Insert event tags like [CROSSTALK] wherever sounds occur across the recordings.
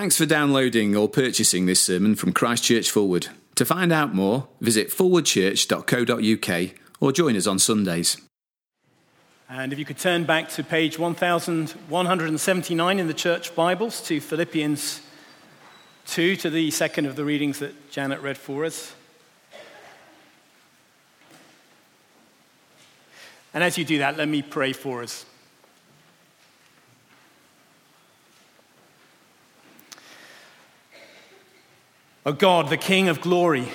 Thanks for downloading or purchasing this sermon from Christchurch Forward. To find out more, visit forwardchurch.co.uk or join us on Sundays. And if you could turn back to page 1179 in the church Bibles to Philippians 2, to the second of the readings that Janet read for us. And as you do that, let me pray for us. O God, the King of glory,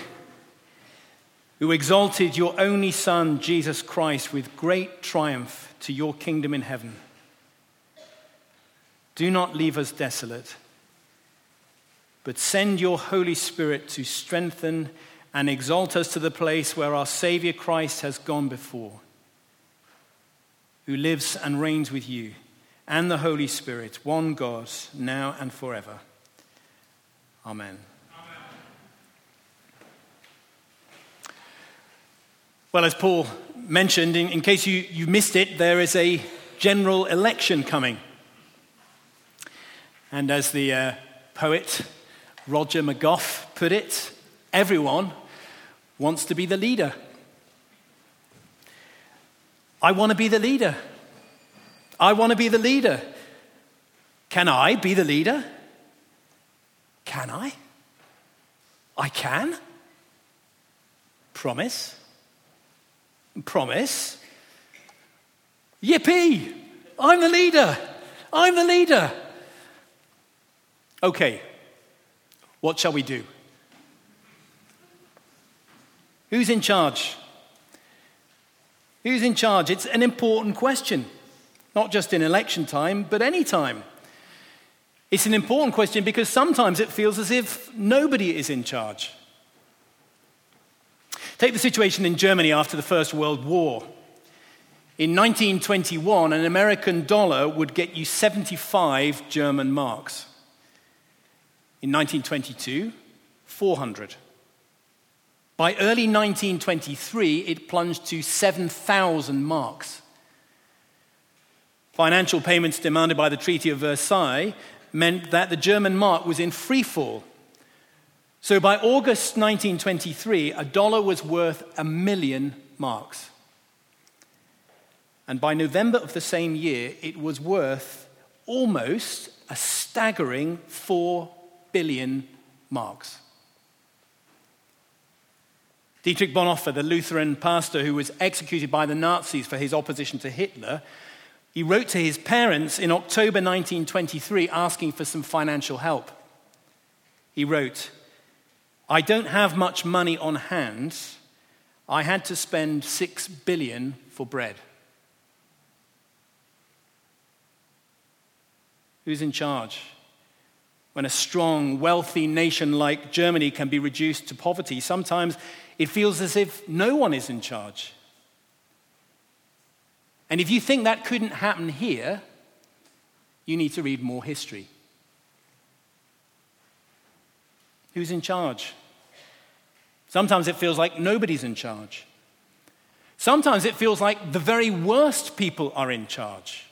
who exalted your only Son, Jesus Christ, with great triumph to your kingdom in heaven, do not leave us desolate, but send your Holy Spirit to strengthen and exalt us to the place where our Savior Christ has gone before, who lives and reigns with you and the Holy Spirit, one God, now and forever. Amen. Well, as Paul mentioned, in, in case you, you missed it, there is a general election coming. And as the uh, poet Roger McGough put it, everyone wants to be the leader. I want to be the leader. I want to be the leader. Can I be the leader? Can I? I can. Promise promise. Yippee! I'm the leader. I'm the leader. Okay, what shall we do? Who's in charge? Who's in charge? It's an important question, not just in election time, but any time. It's an important question because sometimes it feels as if nobody is in charge. Take the situation in Germany after the First World War. In 1921, an American dollar would get you 75 German marks. In 1922, 400. By early 1923, it plunged to 7,000 marks. Financial payments demanded by the Treaty of Versailles meant that the German mark was in free fall so by August 1923, a dollar was worth a million marks. And by November of the same year, it was worth almost a staggering 4 billion marks. Dietrich Bonhoeffer, the Lutheran pastor who was executed by the Nazis for his opposition to Hitler, he wrote to his parents in October 1923 asking for some financial help. He wrote, I don't have much money on hand. I had to spend six billion for bread. Who's in charge? When a strong, wealthy nation like Germany can be reduced to poverty, sometimes it feels as if no one is in charge. And if you think that couldn't happen here, you need to read more history. Who's in charge? Sometimes it feels like nobody's in charge. Sometimes it feels like the very worst people are in charge.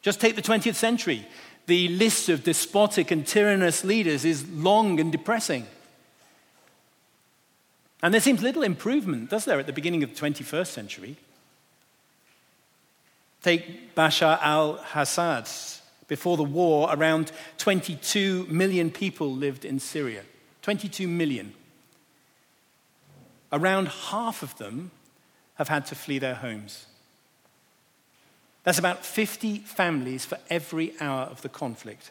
Just take the 20th century. The list of despotic and tyrannous leaders is long and depressing. And there seems little improvement, does there, at the beginning of the 21st century? Take Bashar al Assad. Before the war, around 22 million people lived in Syria. 22 million. Around half of them have had to flee their homes. That's about 50 families for every hour of the conflict.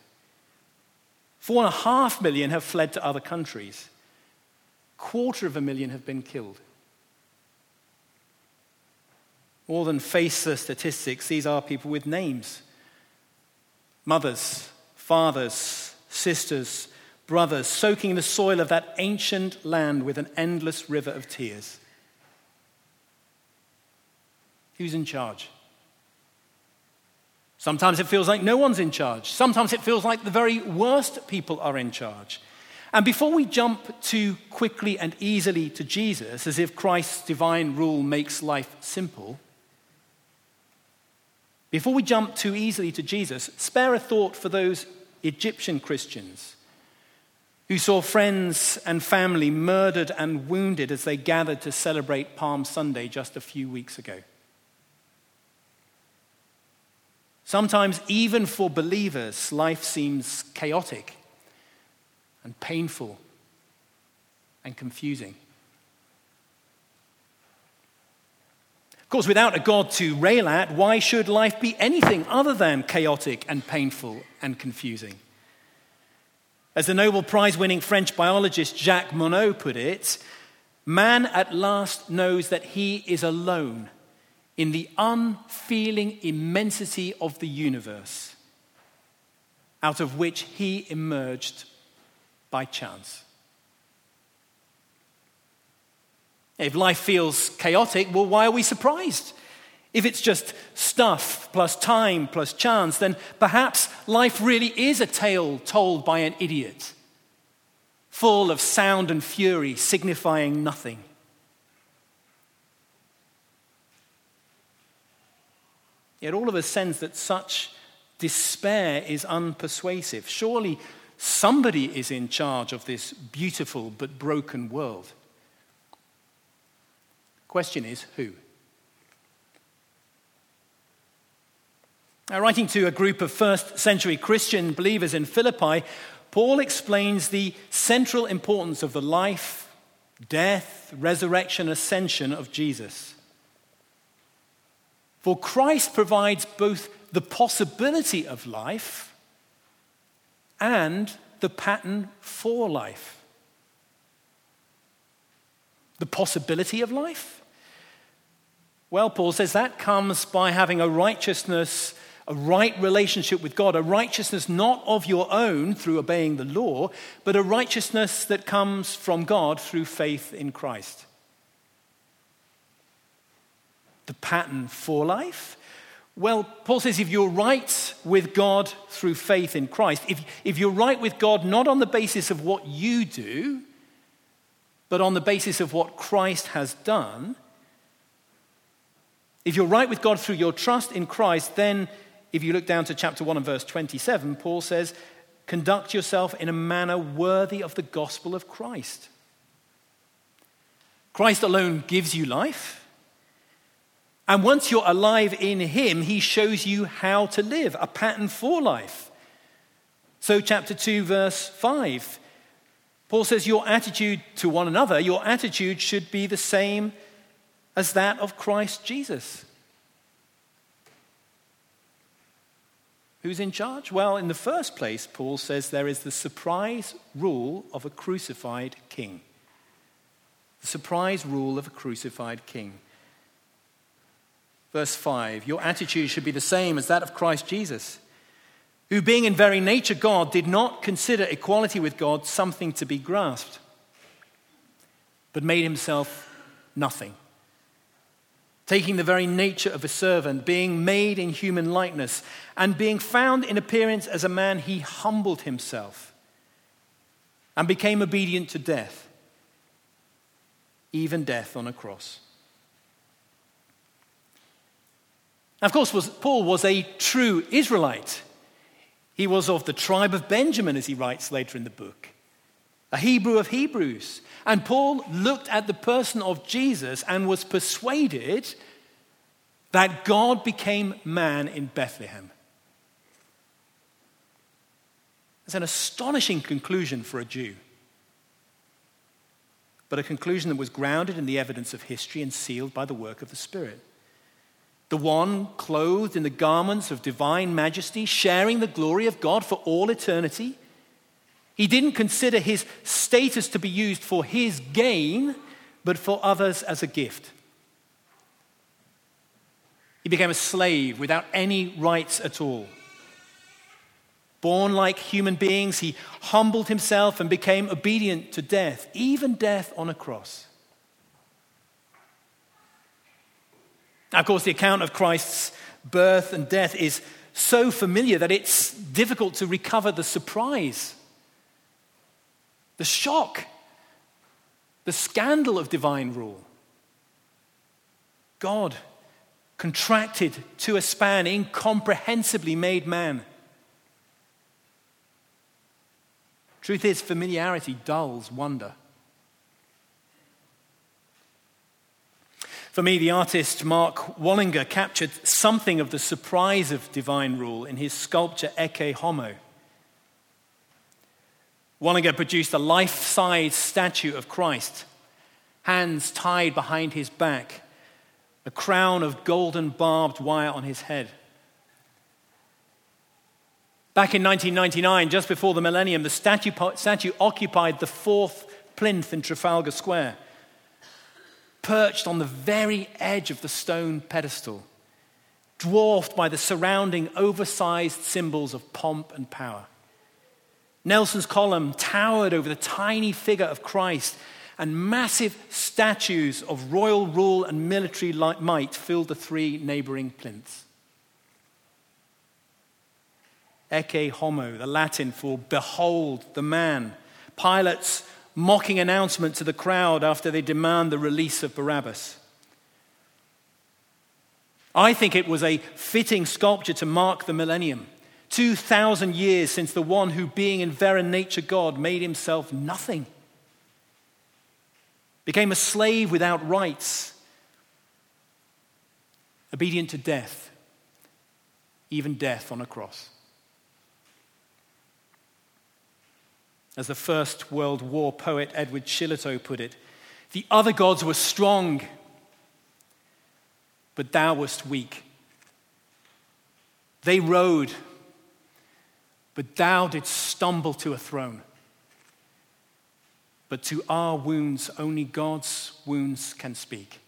Four and a half million have fled to other countries. Quarter of a million have been killed. More than face the statistics, these are people with names mothers, fathers, sisters, brothers, soaking the soil of that ancient land with an endless river of tears. Who's in charge? Sometimes it feels like no one's in charge. Sometimes it feels like the very worst people are in charge. And before we jump too quickly and easily to Jesus, as if Christ's divine rule makes life simple, before we jump too easily to Jesus, spare a thought for those Egyptian Christians who saw friends and family murdered and wounded as they gathered to celebrate Palm Sunday just a few weeks ago. Sometimes, even for believers, life seems chaotic and painful and confusing. Course, without a God to rail at, why should life be anything other than chaotic and painful and confusing? As the Nobel Prize winning French biologist Jacques Monod put it, man at last knows that he is alone in the unfeeling immensity of the universe, out of which he emerged by chance. If life feels chaotic, well, why are we surprised? If it's just stuff plus time plus chance, then perhaps life really is a tale told by an idiot, full of sound and fury, signifying nothing. Yet all of us sense that such despair is unpersuasive. Surely somebody is in charge of this beautiful but broken world. Question is who? Now, writing to a group of first century Christian believers in Philippi, Paul explains the central importance of the life, death, resurrection, ascension of Jesus. For Christ provides both the possibility of life and the pattern for life. The possibility of life? Well, Paul says that comes by having a righteousness a right relationship with God, a righteousness not of your own through obeying the law, but a righteousness that comes from God through faith in Christ. The pattern for life? Well, Paul says if you're right with God through faith in Christ, if, if you're right with God not on the basis of what you do, but on the basis of what Christ has done, if you're right with God through your trust in Christ, then if you look down to chapter 1 and verse 27, Paul says, Conduct yourself in a manner worthy of the gospel of Christ. Christ alone gives you life. And once you're alive in Him, He shows you how to live, a pattern for life. So, chapter 2, verse 5, Paul says, Your attitude to one another, your attitude should be the same as that of Christ Jesus. Who's in charge? Well, in the first place, Paul says there is the surprise rule of a crucified king. The surprise rule of a crucified king. Verse 5 Your attitude should be the same as that of Christ Jesus, who, being in very nature God, did not consider equality with God something to be grasped, but made himself nothing taking the very nature of a servant, being made in human likeness, and being found in appearance as a man, he humbled himself and became obedient to death, even death on a cross. Now, Of course, was, Paul was a true Israelite. He was of the tribe of Benjamin, as he writes later in the book, a Hebrew of Hebrews. And Paul looked at the person of Jesus and was persuaded that God became man in Bethlehem. It's an astonishing conclusion for a Jew, but a conclusion that was grounded in the evidence of history and sealed by the work of the Spirit. The one clothed in the garments of divine majesty, sharing the glory of God for all eternity he didn't consider his status to be used for his gain, but for others as a gift. He became a slave without any rights at all. Born like human beings, he humbled himself and became obedient to death, even death on a cross. Now, of course, the account of Christ's birth and death is so familiar that it's difficult to recover the surprise the shock, the scandal of divine rule. God contracted to a span, incomprehensibly made man. Truth is, familiarity dulls wonder. For me, the artist Mark Wallinger captured something of the surprise of divine rule in his sculpture Ecce Homo. Wallinger produced a life size statue of Christ, hands tied behind his back, a crown of golden barbed wire on his head. Back in 1999, just before the millennium, the statue, statue occupied the fourth plinth in Trafalgar Square perched on the very edge of the stone pedestal, dwarfed by the surrounding oversized symbols of pomp and power. Nelson's column towered over the tiny figure of Christ, and massive statues of royal rule and military might filled the three neighboring plinths. Ecce homo, the Latin for behold the man. Pilate's mocking announcement to the crowd after they demand the release of Barabbas. I think it was a fitting sculpture to mark the millennium. 2,000 years since the one who, being in very nature God, made himself nothing, became a slave without rights, obedient to death, even death on a cross. As the First World War poet Edward Shillito put it, the other gods were strong, but thou wast weak. They rode, but thou didst stumble to a throne. But to our wounds, only God's wounds can speak.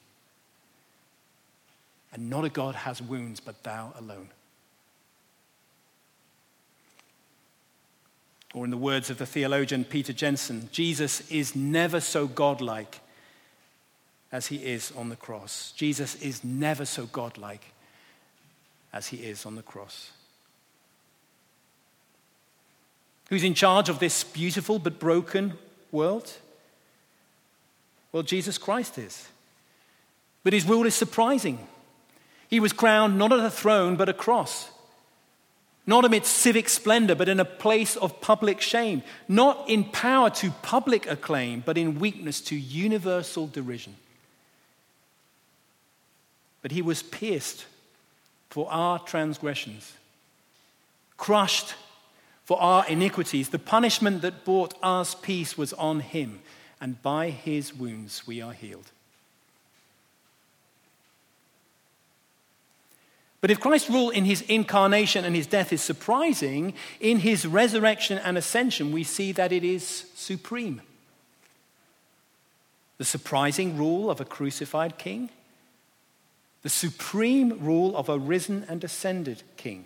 And not a God has wounds, but thou alone. Or, in the words of the theologian Peter Jensen, Jesus is never so godlike as he is on the cross. Jesus is never so godlike as he is on the cross. Who's in charge of this beautiful but broken world? Well, Jesus Christ is. But his rule is surprising. He was crowned not at a throne, but a cross. Not amidst civic splendor, but in a place of public shame. Not in power to public acclaim, but in weakness to universal derision. But he was pierced for our transgressions, crushed for our iniquities. The punishment that brought us peace was on him, and by his wounds we are healed. But if Christ's rule in his incarnation and his death is surprising, in his resurrection and ascension, we see that it is supreme. The surprising rule of a crucified king, the supreme rule of a risen and ascended king.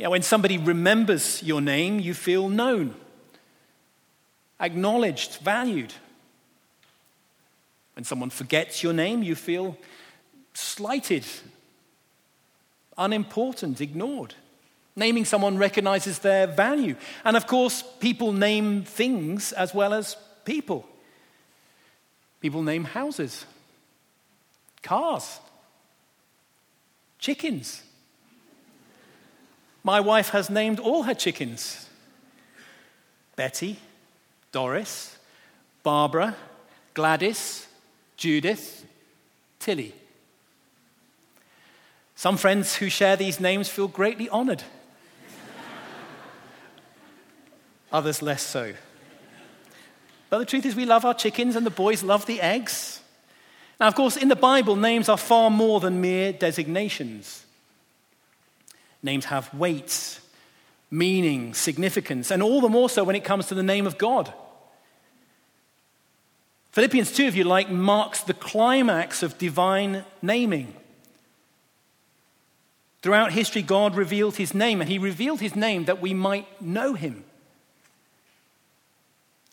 Yeah, when somebody remembers your name, you feel known, acknowledged, valued. When someone forgets your name, you feel slighted unimportant, ignored. Naming someone recognizes their value. And of course, people name things as well as people. People name houses, cars, chickens. My wife has named all her chickens Betty, Doris, Barbara, Gladys, Judith, Tilly. Some friends who share these names feel greatly honored, [LAUGHS] others less so. But the truth is, we love our chickens and the boys love the eggs. Now, of course, in the Bible, names are far more than mere designations. Names have weight, meaning, significance, and all the more so when it comes to the name of God. Philippians 2, if you like, marks the climax of divine naming. Throughout history, God revealed his name, and he revealed his name that we might know him.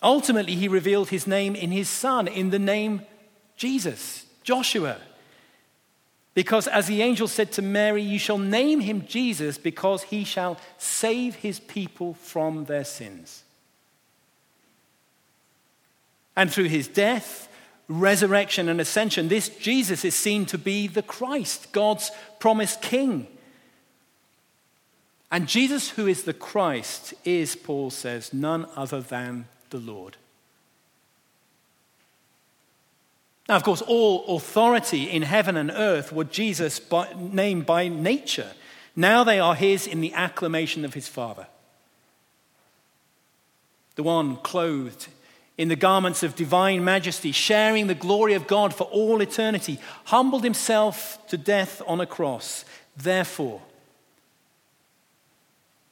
Ultimately, he revealed his name in his son, in the name Jesus, Joshua. Because as the angel said to Mary, You shall name him Jesus because he shall save his people from their sins. And through his death, resurrection, and ascension, this Jesus is seen to be the Christ, God's promised king. And Jesus, who is the Christ, is, Paul says, none other than the Lord. Now, of course, all authority in heaven and earth were Jesus' by, named by nature. Now they are his in the acclamation of his Father. The one clothed in the garments of divine majesty, sharing the glory of God for all eternity, humbled himself to death on a cross. Therefore,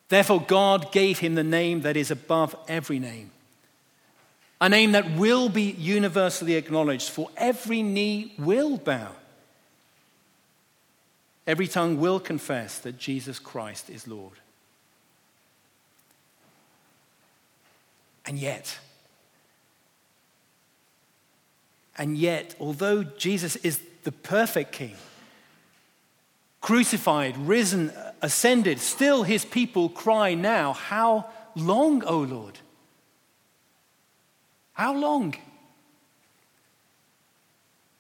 therefore God gave him the name that is above every name a name that will be universally acknowledged, for every knee will bow. Every tongue will confess that Jesus Christ is Lord. And yet, and yet, although Jesus is the perfect King, crucified, risen, ascended, still his people cry now, How long, O Lord? How long?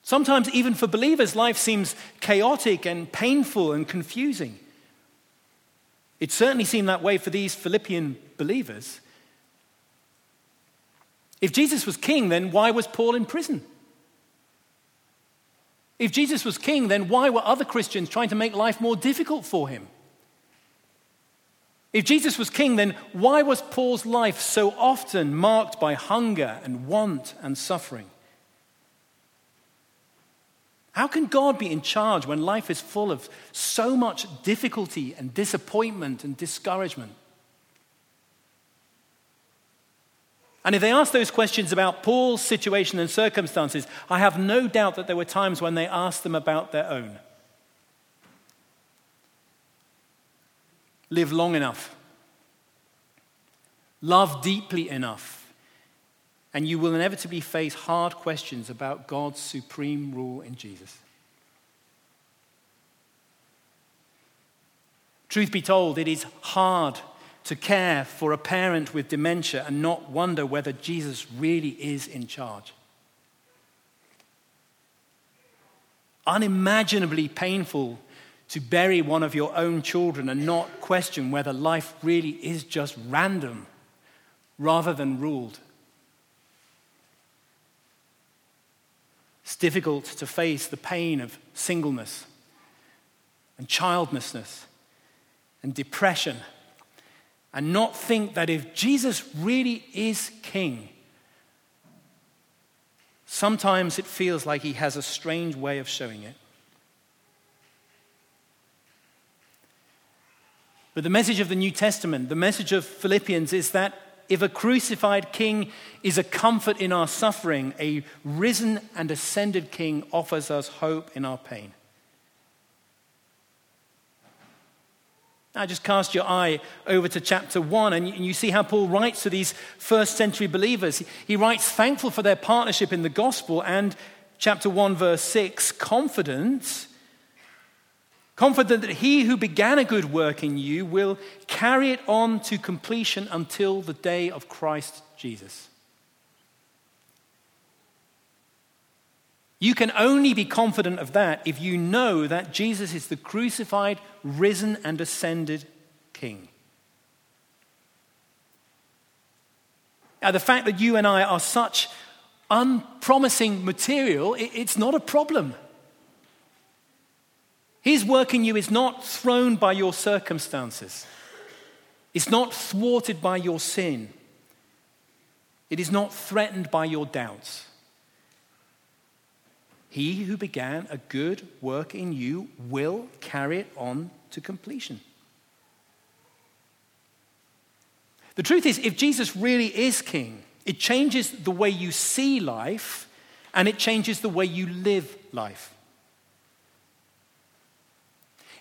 Sometimes, even for believers, life seems chaotic and painful and confusing. It certainly seemed that way for these Philippian believers. If Jesus was king, then why was Paul in prison? If Jesus was king, then why were other Christians trying to make life more difficult for him? If Jesus was king, then why was Paul's life so often marked by hunger and want and suffering? How can God be in charge when life is full of so much difficulty and disappointment and discouragement? And if they asked those questions about Paul's situation and circumstances, I have no doubt that there were times when they asked them about their own. Live long enough, love deeply enough, and you will inevitably face hard questions about God's supreme rule in Jesus. Truth be told, it is hard to care for a parent with dementia and not wonder whether Jesus really is in charge. Unimaginably painful to bury one of your own children and not question whether life really is just random rather than ruled. It's difficult to face the pain of singleness and childlessness and depression and not think that if Jesus really is king, sometimes it feels like he has a strange way of showing it. But the message of the New Testament, the message of Philippians, is that if a crucified king is a comfort in our suffering, a risen and ascended king offers us hope in our pain. Now, just cast your eye over to chapter 1, and you see how Paul writes to these first century believers. He writes, thankful for their partnership in the gospel, and chapter 1, verse 6, confident Confident that he who began a good work in you will carry it on to completion until the day of Christ Jesus. You can only be confident of that if you know that Jesus is the crucified, risen, and ascended King. Now, the fact that you and I are such unpromising material, it's not a problem. His work in you is not thrown by your circumstances, it's not thwarted by your sin, it is not threatened by your doubts. He who began a good work in you will carry it on to completion. The truth is, if Jesus really is king, it changes the way you see life and it changes the way you live life.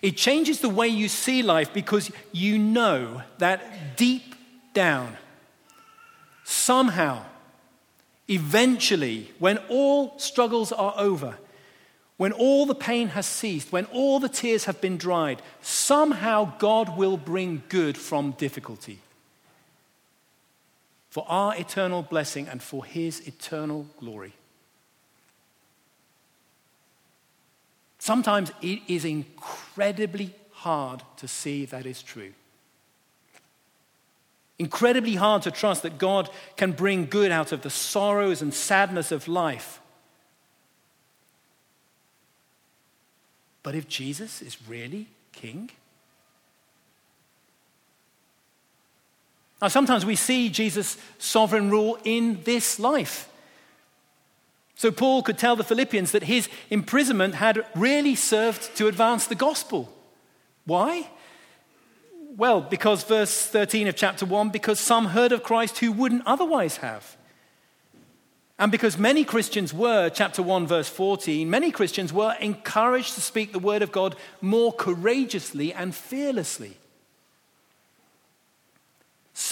It changes the way you see life because you know that deep down, somehow, Eventually, when all struggles are over, when all the pain has ceased, when all the tears have been dried, somehow God will bring good from difficulty for our eternal blessing and for his eternal glory. Sometimes it is incredibly hard to see that is true. Incredibly hard to trust that God can bring good out of the sorrows and sadness of life. But if Jesus is really king, now sometimes we see Jesus' sovereign rule in this life. So Paul could tell the Philippians that his imprisonment had really served to advance the gospel. Why? Well, because verse 13 of chapter 1 because some heard of Christ who wouldn't otherwise have. And because many Christians were, chapter 1, verse 14, many Christians were encouraged to speak the word of God more courageously and fearlessly.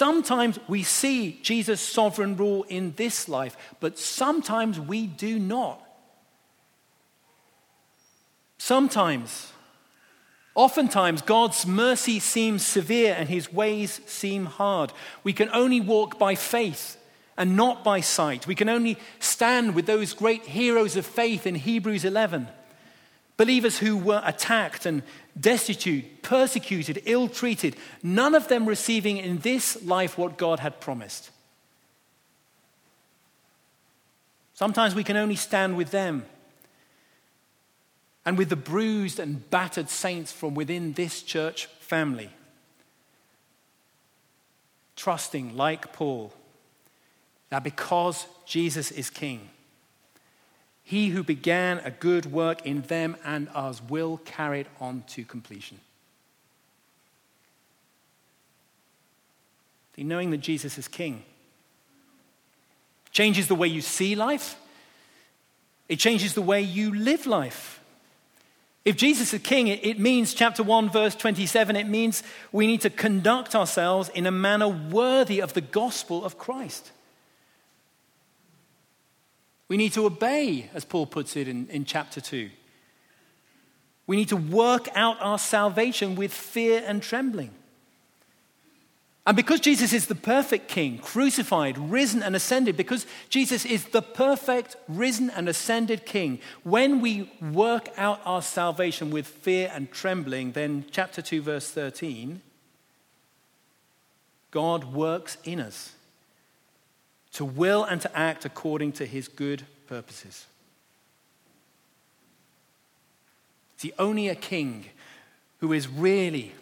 Sometimes we see Jesus' sovereign rule in this life, but sometimes we do not. Sometimes Oftentimes, God's mercy seems severe and his ways seem hard. We can only walk by faith and not by sight. We can only stand with those great heroes of faith in Hebrews 11. Believers who were attacked and destitute, persecuted, ill treated, none of them receiving in this life what God had promised. Sometimes we can only stand with them and with the bruised and battered saints from within this church family. Trusting, like Paul, that because Jesus is King, he who began a good work in them and us will carry it on to completion. The knowing that Jesus is King changes the way you see life, it changes the way you live life. If Jesus is king, it means, chapter 1, verse 27, it means we need to conduct ourselves in a manner worthy of the gospel of Christ. We need to obey, as Paul puts it in, in chapter 2. We need to work out our salvation with fear and trembling. And because Jesus is the perfect King, crucified, risen, and ascended, because Jesus is the perfect, risen, and ascended King, when we work out our salvation with fear and trembling, then chapter 2, verse 13, God works in us to will and to act according to his good purposes. See, only a king who is really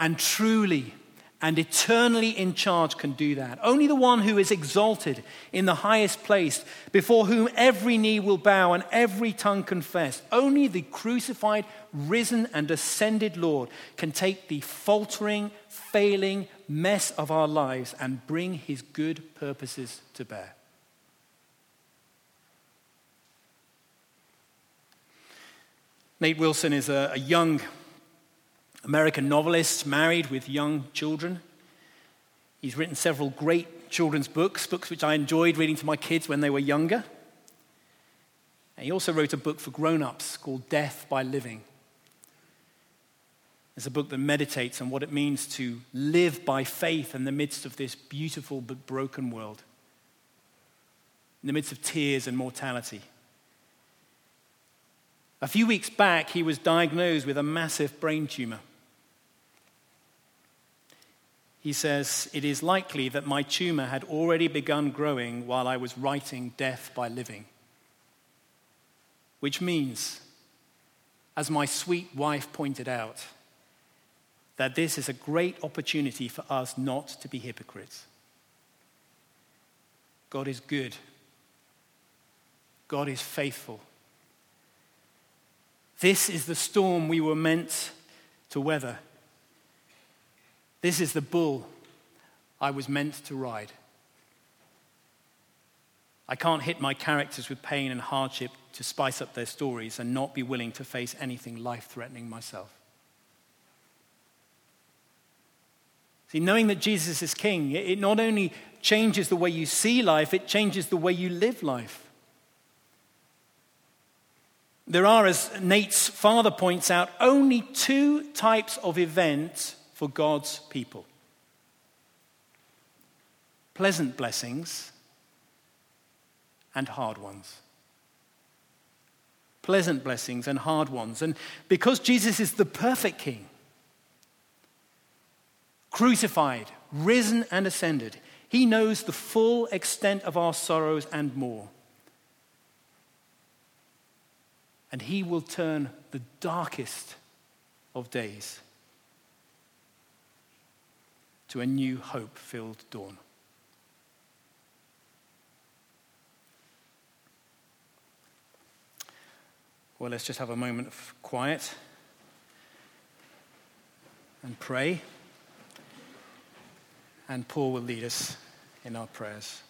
and truly and eternally in charge can do that. Only the one who is exalted in the highest place, before whom every knee will bow and every tongue confess, only the crucified, risen, and ascended Lord can take the faltering, failing mess of our lives and bring his good purposes to bear. Nate Wilson is a, a young American novelist, married with young children. He's written several great children's books, books which I enjoyed reading to my kids when they were younger. And he also wrote a book for grown ups called Death by Living. It's a book that meditates on what it means to live by faith in the midst of this beautiful but broken world, in the midst of tears and mortality. A few weeks back, he was diagnosed with a massive brain tumor. He says, It is likely that my tumor had already begun growing while I was writing Death by Living. Which means, as my sweet wife pointed out, that this is a great opportunity for us not to be hypocrites. God is good, God is faithful. This is the storm we were meant to weather. This is the bull I was meant to ride. I can't hit my characters with pain and hardship to spice up their stories and not be willing to face anything life threatening myself. See, knowing that Jesus is king, it not only changes the way you see life, it changes the way you live life. There are, as Nate's father points out, only two types of events for God's people pleasant blessings and hard ones. Pleasant blessings and hard ones. And because Jesus is the perfect king, crucified, risen, and ascended, he knows the full extent of our sorrows and more. And he will turn the darkest of days to a new hope filled dawn. Well, let's just have a moment of quiet and pray. And Paul will lead us in our prayers.